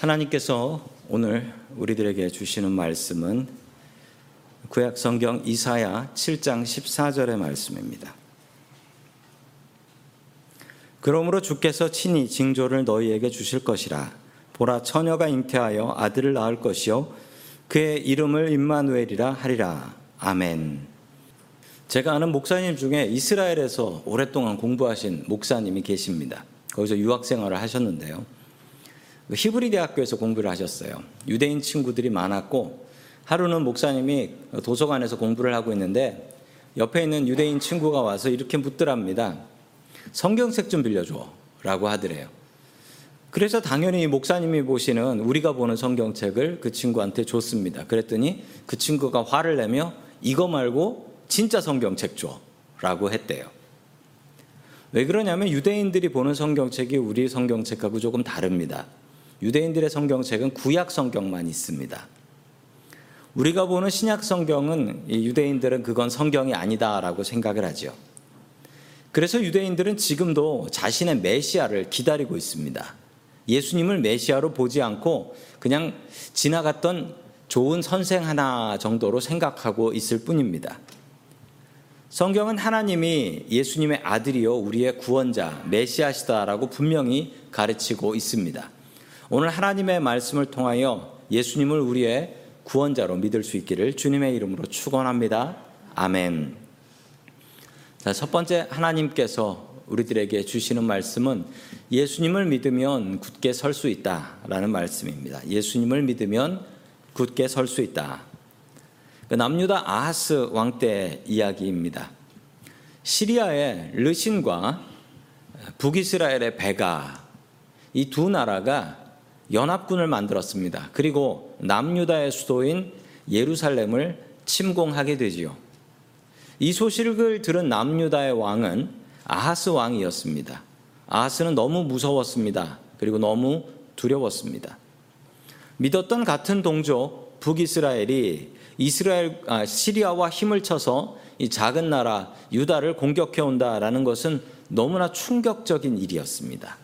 하나님께서 오늘 우리들에게 주시는 말씀은 구약 성경 이사야 7장 14절의 말씀입니다. 그러므로 주께서 친히 징조를 너희에게 주실 것이라 보라 처녀가 잉태하여 아들을 낳을 것이요 그의 이름을 임마누엘이라 하리라 아멘. 제가 아는 목사님 중에 이스라엘에서 오랫동안 공부하신 목사님이 계십니다. 거기서 유학 생활을 하셨는데요. 그 히브리 대학교에서 공부를 하셨어요. 유대인 친구들이 많았고 하루는 목사님이 도서관에서 공부를 하고 있는데 옆에 있는 유대인 친구가 와서 이렇게 묻더랍니다. 성경책 좀 빌려줘. 라고 하더래요. 그래서 당연히 목사님이 보시는 우리가 보는 성경책을 그 친구한테 줬습니다. 그랬더니 그 친구가 화를 내며 이거 말고 진짜 성경책 줘. 라고 했대요. 왜 그러냐면 유대인들이 보는 성경책이 우리 성경책하고 조금 다릅니다. 유대인들의 성경책은 구약 성경만 있습니다. 우리가 보는 신약 성경은 유대인들은 그건 성경이 아니다라고 생각을 하죠. 그래서 유대인들은 지금도 자신의 메시아를 기다리고 있습니다. 예수님을 메시아로 보지 않고 그냥 지나갔던 좋은 선생 하나 정도로 생각하고 있을 뿐입니다. 성경은 하나님이 예수님의 아들이요 우리의 구원자 메시아시다라고 분명히 가르치고 있습니다. 오늘 하나님의 말씀을 통하여 예수님을 우리의 구원자로 믿을 수 있기를 주님의 이름으로 축원합니다. 아멘. 자, 첫 번째 하나님께서 우리들에게 주시는 말씀은 예수님을 믿으면 굳게 설 수 있다라는 말씀입니다. 예수님을 믿으면 굳게 설 수 있다. 그 남유다 아하스 왕때 이야기입니다. 시리아의 르신과 북이스라엘의 베가 이 두 나라가 연합군을 만들었습니다. 그리고 남유다의 수도인 예루살렘을 침공하게 되지요. 이 소식을 들은 남유다의 왕은 아하스 왕이었습니다. 아하스는 너무 무서웠습니다. 그리고 너무 두려웠습니다. 믿었던 같은 동족 북이스라엘이 이스라엘 아, 시리아와 힘을 쳐서 이 작은 나라 유다를 공격해 온다라는 것은 너무나 충격적인 일이었습니다.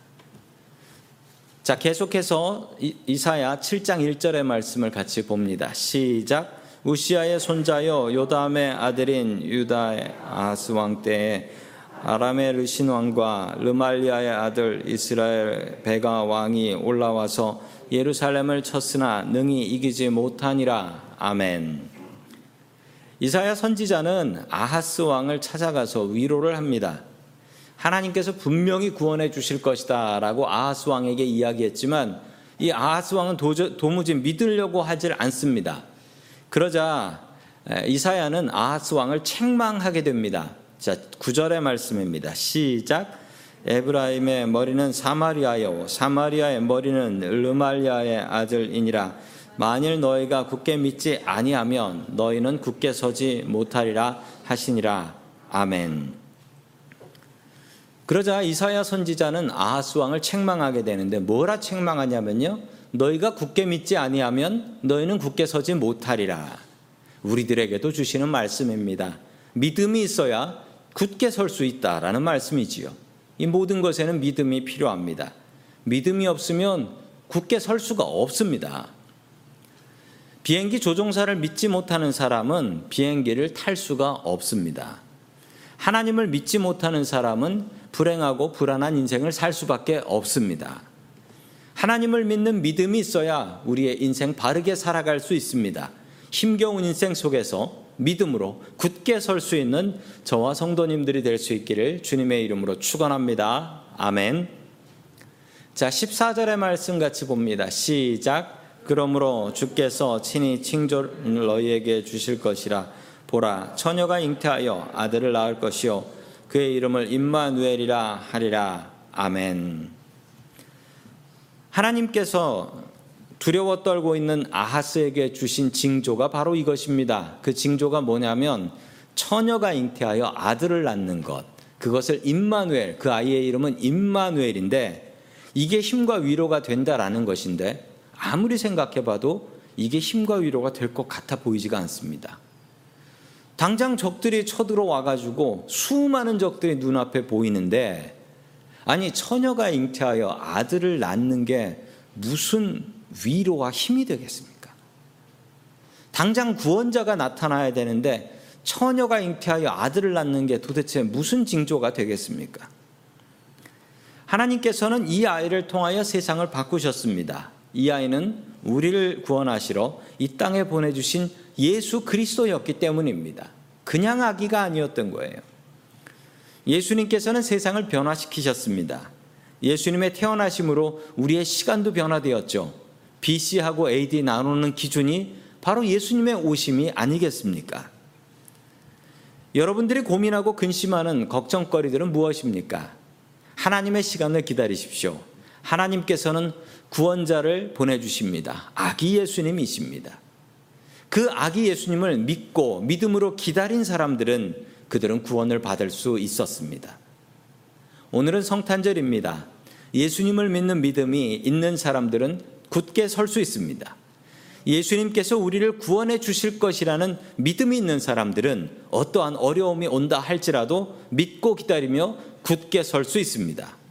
자, 계속해서 이사야 7장 1절의 말씀을 같이 봅니다. 시작. 우시아의 손자여 요담의 아들인 유다의 아스 왕 때에 아람의 르신 왕과 르말리아의 아들 이스라엘 베가 왕이 올라와서 예루살렘을 쳤으나 능히 이기지 못하니라. 아멘. 이사야 선지자는 아하스 왕을 찾아가서 위로를 합니다. 하나님께서 분명히 구원해 주실 것이다 라고 아하스 왕에게 이야기했지만 이 아하스 왕은 도저, 도무지 믿으려고 하질 않습니다. 그러자 이사야는 아하스 왕을 책망하게 됩니다. 자, 9절의 말씀입니다. 시작. 에브라임의 머리는 사마리아요 사마리아의 머리는 르말리아의 아들이니라 만일 너희가 굳게 믿지 아니하면 너희는 굳게 서지 못하리라 하시니라 아멘. 그러자 이사야 선지자는 아하스 왕을 책망하게 되는데 뭐라 책망하냐면요. 너희가 굳게 믿지 아니하면 너희는 굳게 서지 못하리라. 우리들에게도 주시는 말씀입니다. 믿음이 있어야 굳게 설 수 있다라는 말씀이지요. 이 모든 것에는 믿음이 필요합니다. 믿음이 없으면 굳게 설 수가 없습니다. 비행기 조종사를 믿지 못하는 사람은 비행기를 탈 수가 없습니다. 하나님을 믿지 못하는 사람은 불행하고 불안한 인생을 살 수밖에 없습니다. 하나님을 믿는 믿음이 있어야 우리의 인생 바르게 살아갈 수 있습니다. 힘겨운 인생 속에서 믿음으로 굳게 설 수 있는 저와 성도님들이 될 수 있기를 주님의 이름으로 축원합니다. 아멘. 자, 14절의 말씀 같이 봅니다. 시작. 그러므로 주께서 친히 칭조를 너희에게 주실 것이라 보라 처녀가 잉태하여 아들을 낳을 것이요 그의 이름을 임마누엘이라 하리라. 아멘. 하나님께서 두려워 떨고 있는 아하스에게 주신 징조가 바로 이것입니다. 그 징조가 뭐냐면 처녀가 잉태하여 아들을 낳는 것. 그것을 임마누엘, 그 아이의 이름은 임마누엘인데 이게 힘과 위로가 된다라는 것인데 아무리 생각해 봐도 이게 힘과 위로가 될 것 같아 보이지가 않습니다. 당장 적들이 쳐들어와 가지고 수많은 적들이 눈앞에 보이는데 아니 처녀가 잉태하여 아들을 낳는 게 무슨 위로와 힘이 되겠습니까? 당장 구원자가 나타나야 되는데 처녀가 잉태하여 아들을 낳는 게 도대체 무슨 징조가 되겠습니까? 하나님께서는 이 아이를 통하여 세상을 바꾸셨습니다. 이 아이는 우리를 구원하시러 이 땅에 보내주신 예수 그리스도였기 때문입니다. 그냥 아기가 아니었던 거예요. 예수님께서는 세상을 변화시키셨습니다. 예수님의 태어나심으로 우리의 시간도 변화되었죠. BC하고 AD 나누는 기준이 바로 예수님의 오심이 아니겠습니까? 여러분들이 고민하고 근심하는 걱정거리들은 무엇입니까? 하나님의 시간을 기다리십시오. 하나님께서는 구원자를 보내주십니다. 아기 예수님이십니다. 그 아기 예수님을 믿고 믿음으로 기다린 사람들은 그들은 구원을 받을 수 있었습니다. 오늘은 성탄절입니다. 예수님을 믿는 믿음이 있는 사람들은 굳게 설 수 있습니다. 예수님께서 우리를 구원해 주실 것이라는 믿음이 있는 사람들은 어떠한 어려움이 온다 할지라도 믿고 기다리며 굳게 설 수 있습니다.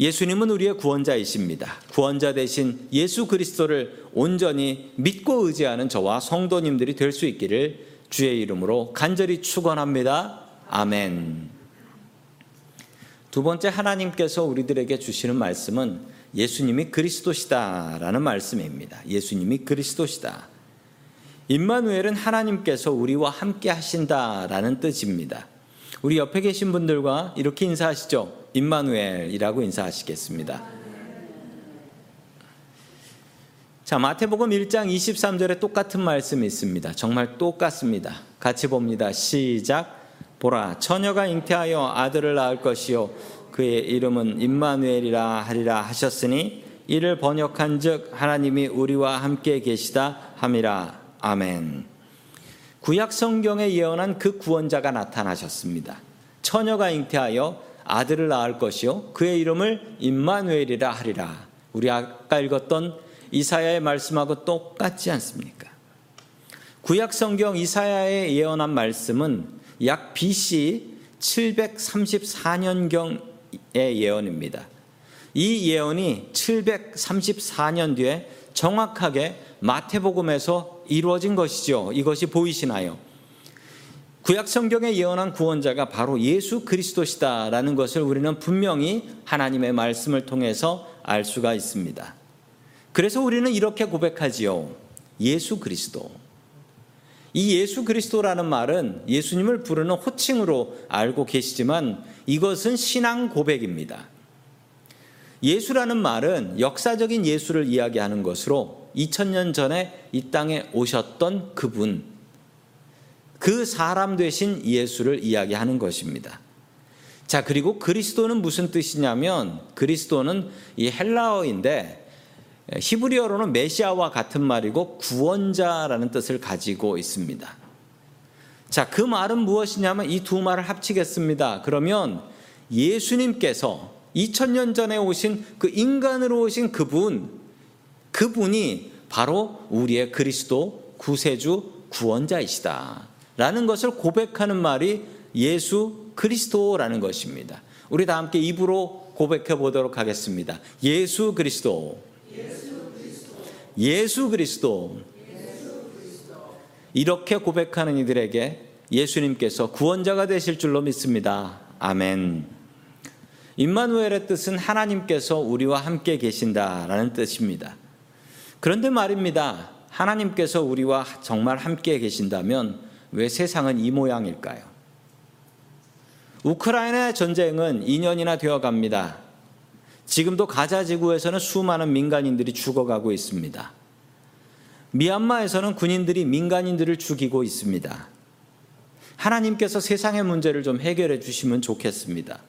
예수님은 우리의 구원자이십니다. 구원자 대신 예수 그리스도를 온전히 믿고 의지하는 저와 성도님들이 될 수 있기를 주의 이름으로 간절히 축원합니다. 아멘. 두 번째 하나님께서 우리들에게 주시는 말씀은 예수님이 그리스도시다라는 말씀입니다. 예수님이 그리스도시다. 임마누엘은 하나님께서 우리와 함께 하신다라는 뜻입니다. 우리 옆에 계신 분들과 이렇게 인사하시죠. 임마누엘이라고 인사하시겠습니다. 자, 마태복음 1장 23절에 똑같은 말씀이 있습니다. 정말 똑같습니다. 같이 봅니다. 시작. 보라, 처녀가 잉태하여 아들을 낳을 것이요. 그의 이름은 임마누엘이라 하리라 하셨으니 이를 번역한즉 하나님이 우리와 함께 계시다 함이라. 아멘. 구약 성경에 예언한 그 구원자가 나타나셨습니다. 처녀가 잉태하여 아들을 낳을 것이요 그의 이름을 임마누엘이라 하리라. 우리 아까 읽었던 이사야의 말씀하고 똑같지 않습니까? 구약 성경 이사야의 예언한 말씀은 약 BC 734년경의 예언입니다. 이 예언이 734년 뒤에 정확하게 마태복음에서 이루어진 것이죠. 이것이 보이시나요? 구약 성경에 예언한 구원자가 바로 예수 그리스도시다라는 것을 우리는 분명히 하나님의 말씀을 통해서 알 수가 있습니다. 그래서 우리는 이렇게 고백하지요. 예수 그리스도. 이 예수 그리스도라는 말은 예수님을 부르는 호칭으로 알고 계시지만 이것은 신앙 고백입니다. 예수라는 말은 역사적인 예수를 이야기하는 것으로 2000년 전에 이 땅에 오셨던 그분, 그 사람 되신 예수를 이야기하는 것입니다. 자, 그리고 그리스도는 무슨 뜻이냐면 그리스도는 이 헬라어인데 히브리어로는 메시아와 같은 말이고 구원자라는 뜻을 가지고 있습니다. 자, 그 말은 무엇이냐면 이 두 말을 합치겠습니다. 그러면 예수님께서 2000년 전에 오신 그 인간으로 오신 그분, 그분이 바로 우리의 그리스도 구세주 구원자이시다. 라는 것을 고백하는 말이 예수 그리스도라는 것입니다. 우리 다 함께 입으로 고백해 보도록 하겠습니다. 예수 그리스도. 예수 그리스도. 이렇게 고백하는 이들에게 예수님께서 구원자가 되실 줄로 믿습니다. 아멘. 임마누엘의 뜻은 하나님께서 우리와 함께 계신다라는 뜻입니다. 그런데 말입니다. 하나님께서 우리와 정말 함께 계신다면 왜 세상은 이 모양일까요? 우크라이나 전쟁은 2년이나 되어 갑니다. 지금도 가자 지구에서는 수많은 민간인들이 죽어가고 있습니다. 미얀마에서는 군인들이 민간인들을 죽이고 있습니다. 하나님께서 세상의 문제를 좀 해결해 주시면 좋겠습니다.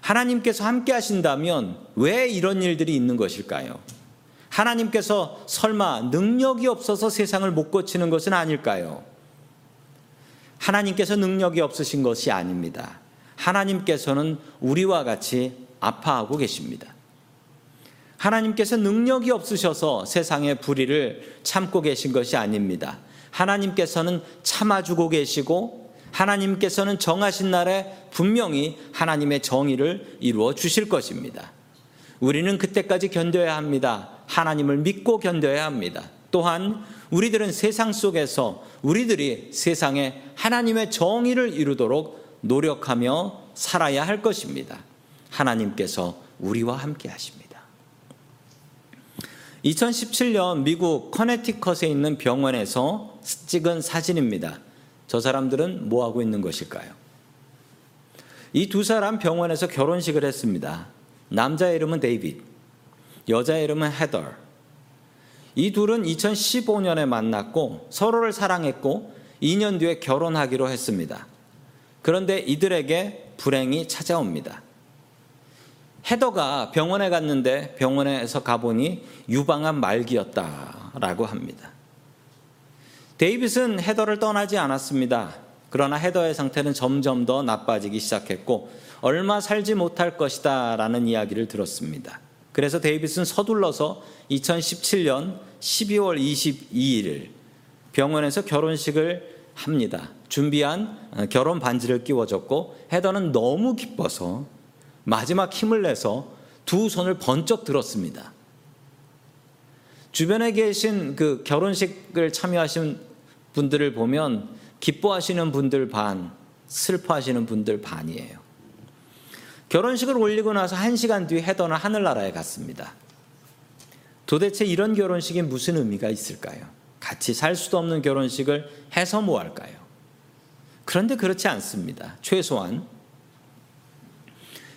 하나님께서 함께 하신다면 왜 이런 일들이 있는 것일까요? 하나님께서 설마 능력이 없어서 세상을 못 고치는 것은 아닐까요? 하나님께서 능력이 없으신 것이 아닙니다. 하나님께서는 우리와 같이 아파하고 계십니다. 하나님께서 능력이 없으셔서 세상의 불의를 참고 계신 것이 아닙니다. 하나님께서는 참아주고 계시고 하나님께서는 정하신 날에 분명히 하나님의 정의를 이루어 주실 것입니다. 우리는 그때까지 견뎌야 합니다. 하나님을 믿고 견뎌야 합니다. 또한 우리들은 세상 속에서 우리들이 세상에 하나님의 정의를 이루도록 노력하며 살아야 할 것입니다. 하나님께서 우리와 함께 하십니다. 2017년 미국 커네티컷에 있는 병원에서 찍은 사진입니다. 저 사람들은 뭐 하고 있는 것일까요? 이 두 사람 병원에서 결혼식을 했습니다. 남자 이름은 데이빗, 여자 이름은 헤더. 이 둘은 2015년에 만났고 서로를 사랑했고 2년 뒤에 결혼하기로 했습니다. 그런데 이들에게 불행이 찾아옵니다. 헤더가 병원에 갔는데 병원에서 가보니 유방암 말기였다라고 합니다. 데이빗은 헤더를 떠나지 않았습니다. 그러나 헤더의 상태는 점점 더 나빠지기 시작했고 얼마 살지 못할 것이다 라는 이야기를 들었습니다. 그래서 데이빗은 서둘러서 2017년 12월 22일 병원에서 결혼식을 합니다. 준비한 어, 결혼 반지를 끼워줬고 헤더는 너무 기뻐서 마지막 힘을 내서 두 손을 번쩍 들었습니다. 주변에 계신 그 결혼식을 참여하신 분들을 보면 기뻐하시는 분들 반, 슬퍼하시는 분들 반이에요. 결혼식을 올리고 나서 한 시간 뒤 헤더는 하늘나라에 갔습니다. 도대체 이런 결혼식에 무슨 의미가 있을까요? 같이 살 수도 없는 결혼식을 해서 뭐 할까요? 그런데 그렇지 않습니다. 최소한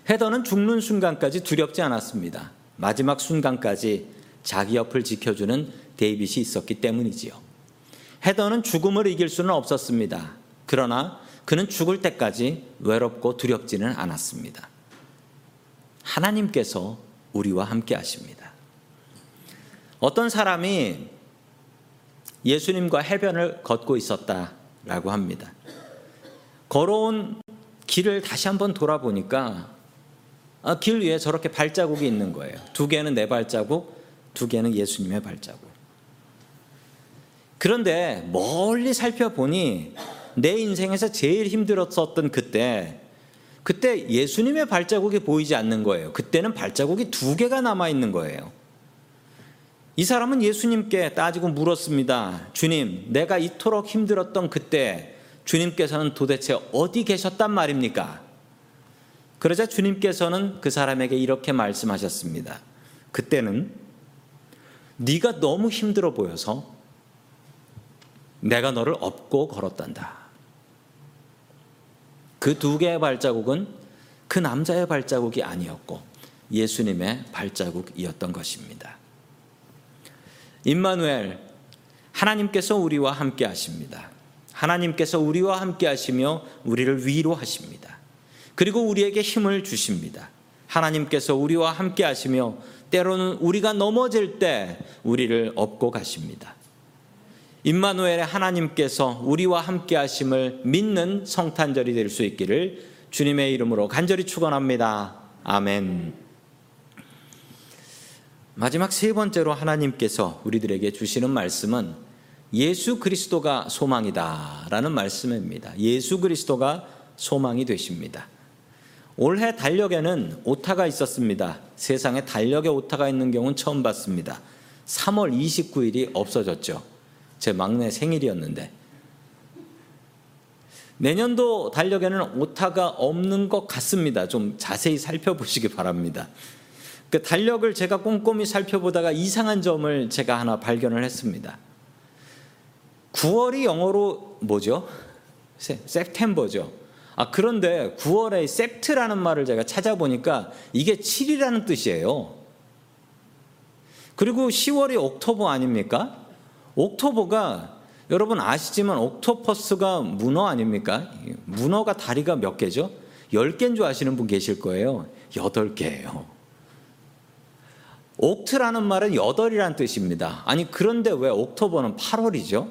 헤더는 죽는 순간까지 두렵지 않았습니다. 마지막 순간까지 자기 옆을 지켜주는 데이빗이 있었기 때문이지요. 헤더는 죽음을 이길 수는 없었습니다. 그러나 그는 죽을 때까지 외롭고 두렵지는 않았습니다. 하나님께서 우리와 함께 하십니다. 어떤 사람이 예수님과 해변을 걷고 있었다라고 합니다. 걸어온 길을 다시 한번 돌아보니까 아, 길 위에 저렇게 발자국이 있는 거예요. 두 개는 내 발자국, 두 개는 예수님의 발자국. 그런데 멀리 살펴보니 내 인생에서 제일 힘들었었던 그때, 그때 예수님의 발자국이 보이지 않는 거예요. 그때는 발자국이 두 개가 남아 있는 거예요. 이 사람은 예수님께 따지고 물었습니다. 주님, 내가 이토록 힘들었던 그때 주님께서는 도대체 어디 계셨단 말입니까? 그러자 주님께서는 그 사람에게 이렇게 말씀하셨습니다. 그때는 네가 너무 힘들어 보여서 내가 너를 업고 걸었단다. 그 두 개의 발자국은 그 남자의 발자국이 아니었고 예수님의 발자국이었던 것입니다. 임마누엘 하나님께서 우리와 함께 하십니다. 하나님께서 우리와 함께 하시며 우리를 위로하십니다. 그리고 우리에게 힘을 주십니다. 하나님께서 우리와 함께 하시며 때로는 우리가 넘어질 때 우리를 업고 가십니다. 임마누엘의 하나님께서 우리와 함께 하심을 믿는 성탄절이 될 수 있기를 주님의 이름으로 간절히 축원합니다. 아멘. 마지막 세 번째로 하나님께서 우리들에게 주시는 말씀은 예수 그리스도가 소망이다라는 말씀입니다. 예수 그리스도가 소망이 되십니다. 올해 달력에는 오타가 있었습니다. 세상에 달력에 오타가 있는 경우는 처음 봤습니다. 3월 29일이 없어졌죠. 제 막내 생일이었는데. 내년도 달력에는 오타가 없는 것 같습니다. 좀 자세히 살펴보시기 바랍니다. 그 달력을 제가 꼼꼼히 살펴보다가 이상한 점을 제가 하나 발견을 했습니다. 9월이 영어로 뭐죠? 세템버죠. 아, 그런데 9월에 셉트라는 말을 제가 찾아보니까 이게 7이라는 뜻이에요. 그리고 10월이 옥토버 아닙니까? 옥토버가 여러분 아시지만 옥토퍼스가 문어 아닙니까? 문어가 다리가 몇 개죠? 10개인 줄 아시는 분 계실 거예요. 8개예요. 옥트라는 말은 8이라는 뜻입니다. 아니, 그런데 왜 옥토버는 8월이죠?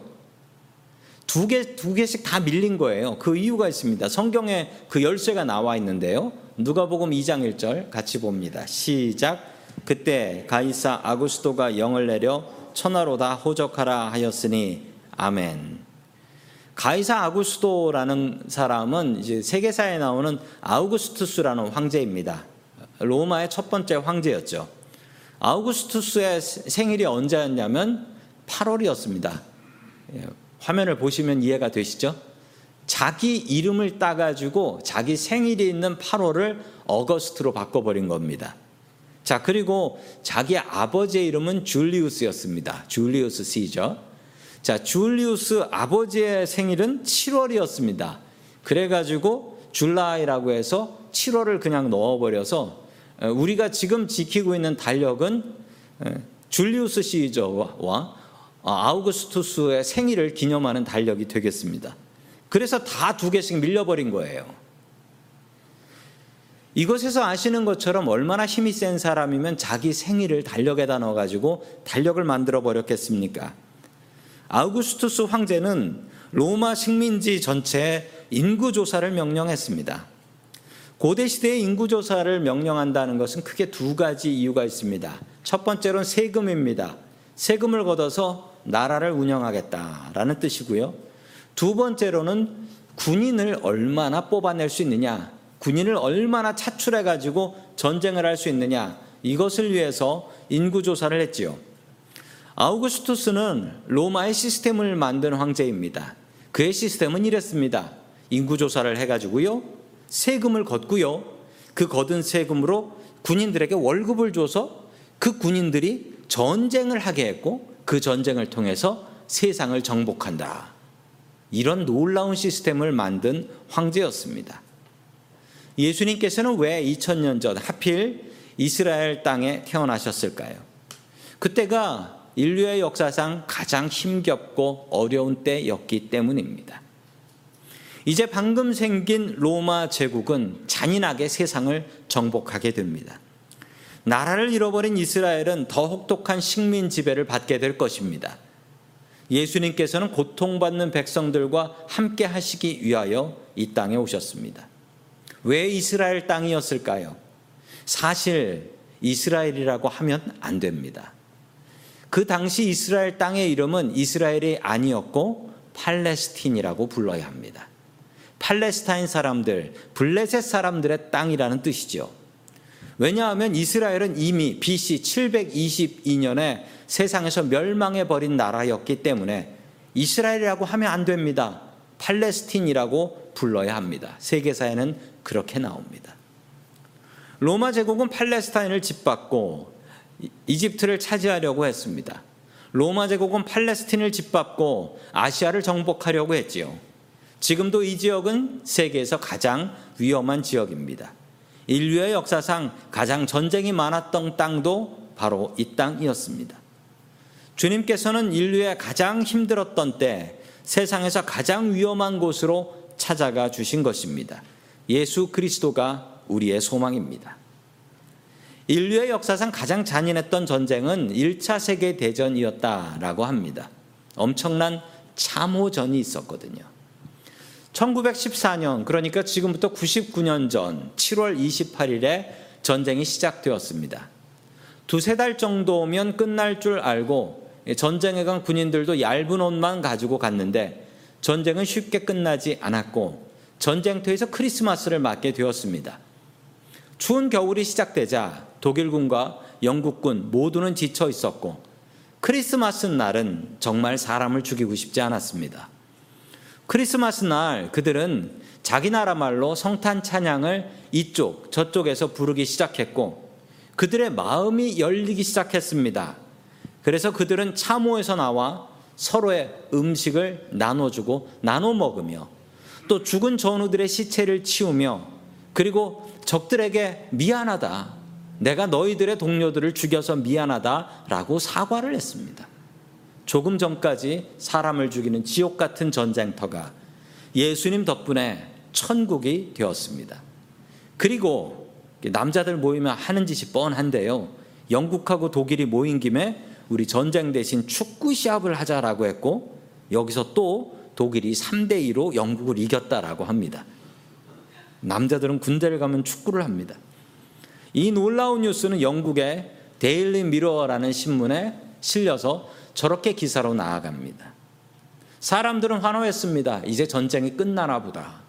두 개, 두 개씩 다 밀린 거예요. 그 이유가 있습니다. 성경에 그 열쇠가 나와 있는데요. 누가복음 2장 1절 같이 봅니다. 시작. 그때 가이사 아구스토가 영을 내려 천하로 다 호적하라 하였으니 아멘. 가이사 아구스토라는 사람은 이제 세계사에 나오는 아우구스투스라는 황제입니다. 로마의 첫 번째 황제였죠. 아우구스투스의 생일이 언제였냐면 8월이었습니다. 예, 화면을 보시면 이해가 되시죠? 자기 이름을 따가지고 자기 생일이 있는 8월을 어거스트로 바꿔버린 겁니다. 자, 그리고 자기 아버지의 이름은 줄리우스였습니다. 줄리우스 시저. 자, 줄리우스 아버지의 생일은 7월이었습니다. 그래가지고 줄라이라고 해서 7월을 그냥 넣어버려서 우리가 지금 지키고 있는 달력은 줄리우스 시저와 아우구스투스의 생일을 기념하는 달력이 되겠습니다. 그래서 다 두 개씩 밀려버린 거예요. 이것에서 아시는 것처럼 얼마나 힘이 센 사람이면 자기 생일을 달력에다 넣어가지고 달력을 만들어 버렸겠습니까? 아우구스투스 황제는 로마 식민지 전체에 인구 조사를 명령했습니다. 고대 시대의 인구 조사를 명령한다는 것은 크게 두 가지 이유가 있습니다. 첫 번째로는 세금입니다. 세금을 걷어서 나라를 운영하겠다라는 뜻이고요. 두 번째로는 군인을 얼마나 뽑아낼 수 있느냐, 군인을 얼마나 차출해 가지고 전쟁을 할 수 있느냐, 이것을 위해서 인구 조사를 했지요. 아우구스투스는 로마의 시스템을 만든 황제입니다. 그의 시스템은 이랬습니다. 인구 조사를 해 가지고요. 세금을 걷고요. 그 걷은 세금으로 군인들에게 월급을 줘서 그 군인들이 전쟁을 하게 했고 그 전쟁을 통해서 세상을 정복한다. 이런 놀라운 시스템을 만든 황제였습니다. 예수님께서는 왜 2000년 전 하필 이스라엘 땅에 태어나셨을까요? 그때가 인류의 역사상 가장 힘겹고 어려운 때였기 때문입니다. 이제 방금 생긴 로마 제국은 잔인하게 세상을 정복하게 됩니다. 나라를 잃어버린 이스라엘은 더 혹독한 식민 지배를 받게 될 것입니다. 예수님께서는 고통받는 백성들과 함께 하시기 위하여 이 땅에 오셨습니다. 왜 이스라엘 땅이었을까요? 사실 이스라엘이라고 하면 안 됩니다. 그 당시 이스라엘 땅의 이름은 이스라엘이 아니었고 팔레스틴이라고 불러야 합니다. 팔레스타인 사람들, 블레셋 사람들의 땅이라는 뜻이죠. 왜냐하면 이스라엘은 이미 BC 722년에 세상에서 멸망해 버린 나라였기 때문에 이스라엘이라고 하면 안 됩니다. 팔레스틴이라고 불러야 합니다. 세계사에는 그렇게 나옵니다. 로마 제국은 팔레스타인을 짓밟고 이집트를 차지하려고 했습니다. 로마 제국은 팔레스틴을 짓밟고 아시아를 정복하려고 했지요. 지금도 이 지역은 세계에서 가장 위험한 지역입니다. 인류의 역사상 가장 전쟁이 많았던 땅도 바로 이 땅이었습니다. 주님께서는 인류의 가장 힘들었던 때 세상에서 가장 위험한 곳으로 찾아가 주신 것입니다. 예수 그리스도가 우리의 소망입니다. 인류의 역사상 가장 잔인했던 전쟁은 1차 세계대전이었다라고 합니다. 엄청난 참호전이 있었거든요. 1914년, 그러니까 지금부터 99년 전 7월 28일에 전쟁이 시작되었습니다. 두세 달 정도면 끝날 줄 알고 전쟁에 간 군인들도 얇은 옷만 가지고 갔는데 전쟁은 쉽게 끝나지 않았고 전쟁터에서 크리스마스를 맞게 되었습니다. 추운 겨울이 시작되자 독일군과 영국군 모두는 지쳐 있었고 크리스마스 날은 정말 사람을 죽이고 싶지 않았습니다. 크리스마스 날 그들은 자기 나라 말로 성탄 찬양을 이쪽 저쪽에서 부르기 시작했고 그들의 마음이 열리기 시작했습니다. 그래서 그들은 참호에서 나와 서로의 음식을 나눠주고 나눠 먹으며 또 죽은 전우들의 시체를 치우며 그리고 적들에게 미안하다. 내가 너희들의 동료들을 죽여서 미안하다라고 사과를 했습니다. 조금 전까지 사람을 죽이는 지옥 같은 전쟁터가 예수님 덕분에 천국이 되었습니다. 그리고 남자들 모이면 하는 짓이 뻔한데요. 영국하고 독일이 모인 김에 우리 전쟁 대신 축구 시합을 하자라고 했고 여기서 또 독일이 3대 2로 영국을 이겼다라고 합니다. 남자들은 군대를 가면 축구를 합니다. 이 놀라운 뉴스는 영국의 데일리 미러라는 신문에 실려서 저렇게 기사로 나아갑니다. 사람들은 환호했습니다. 이제 전쟁이 끝나나 보다.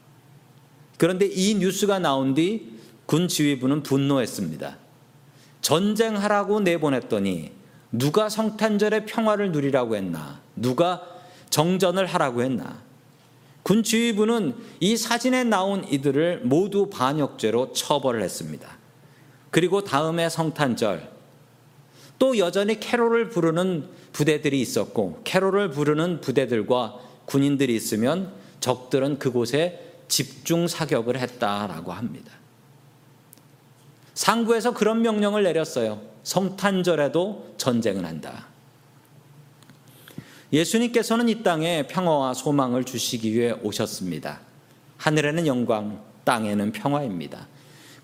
그런데 이 뉴스가 나온 뒤 군 지휘부는 분노했습니다. 전쟁하라고 내보냈더니 누가 성탄절의 평화를 누리라고 했나? 누가 정전을 하라고 했나? 군 지휘부는 이 사진에 나온 이들을 모두 반역죄로 처벌을 했습니다. 그리고 다음에 성탄절 또 여전히 캐롤을 부르는 부대들이 있었고 캐롤을 부르는 부대들과 군인들이 있으면 적들은 그곳에 집중 사격을 했다라고 합니다. 상부에서 그런 명령을 내렸어요. 성탄절에도 전쟁을 한다. 예수님께서는 이 땅에 평화와 소망을 주시기 위해 오셨습니다. 하늘에는 영광, 땅에는 평화입니다.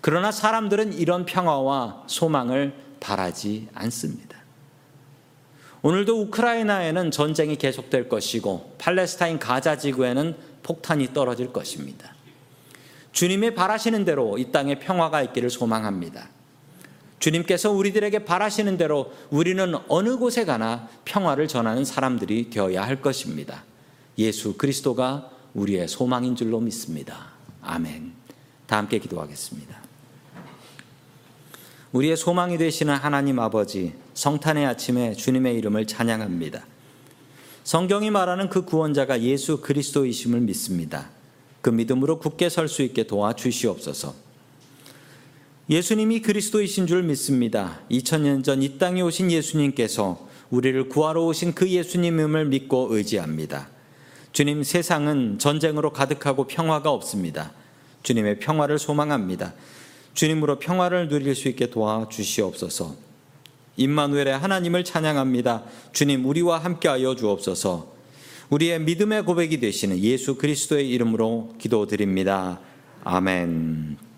그러나 사람들은 이런 평화와 소망을 바라지 않습니다. 오늘도 우크라이나에는 전쟁이 계속될 것이고 팔레스타인 가자 지구에는 폭탄이 떨어질 것입니다. 주님의 바라시는 대로 이 땅에 평화가 있기를 소망합니다. 주님께서 우리들에게 바라시는 대로 우리는 어느 곳에 가나 평화를 전하는 사람들이 되어야 할 것입니다. 예수 그리스도가 우리의 소망인 줄로 믿습니다. 아멘. 다 함께 기도하겠습니다. 우리의 소망이 되시는 하나님 아버지, 성탄의 아침에 주님의 이름을 찬양합니다. 성경이 말하는 그 구원자가 예수 그리스도이심을 믿습니다. 그 믿음으로 굳게 설 수 있게 도와주시옵소서. 예수님이 그리스도이신 줄 믿습니다. 2000년 전 이 땅에 오신 예수님께서 우리를 구하러 오신 그 예수님임을 믿고 의지합니다. 주님 세상은 전쟁으로 가득하고 평화가 없습니다. 주님의 평화를 소망합니다. 주님으로 평화를 누릴 수 있게 도와주시옵소서. 임마누엘의 하나님을 찬양합니다. 주님 우리와 함께하여 주옵소서. 우리의 믿음의 고백이 되시는 예수 그리스도의 이름으로 기도드립니다. 아멘.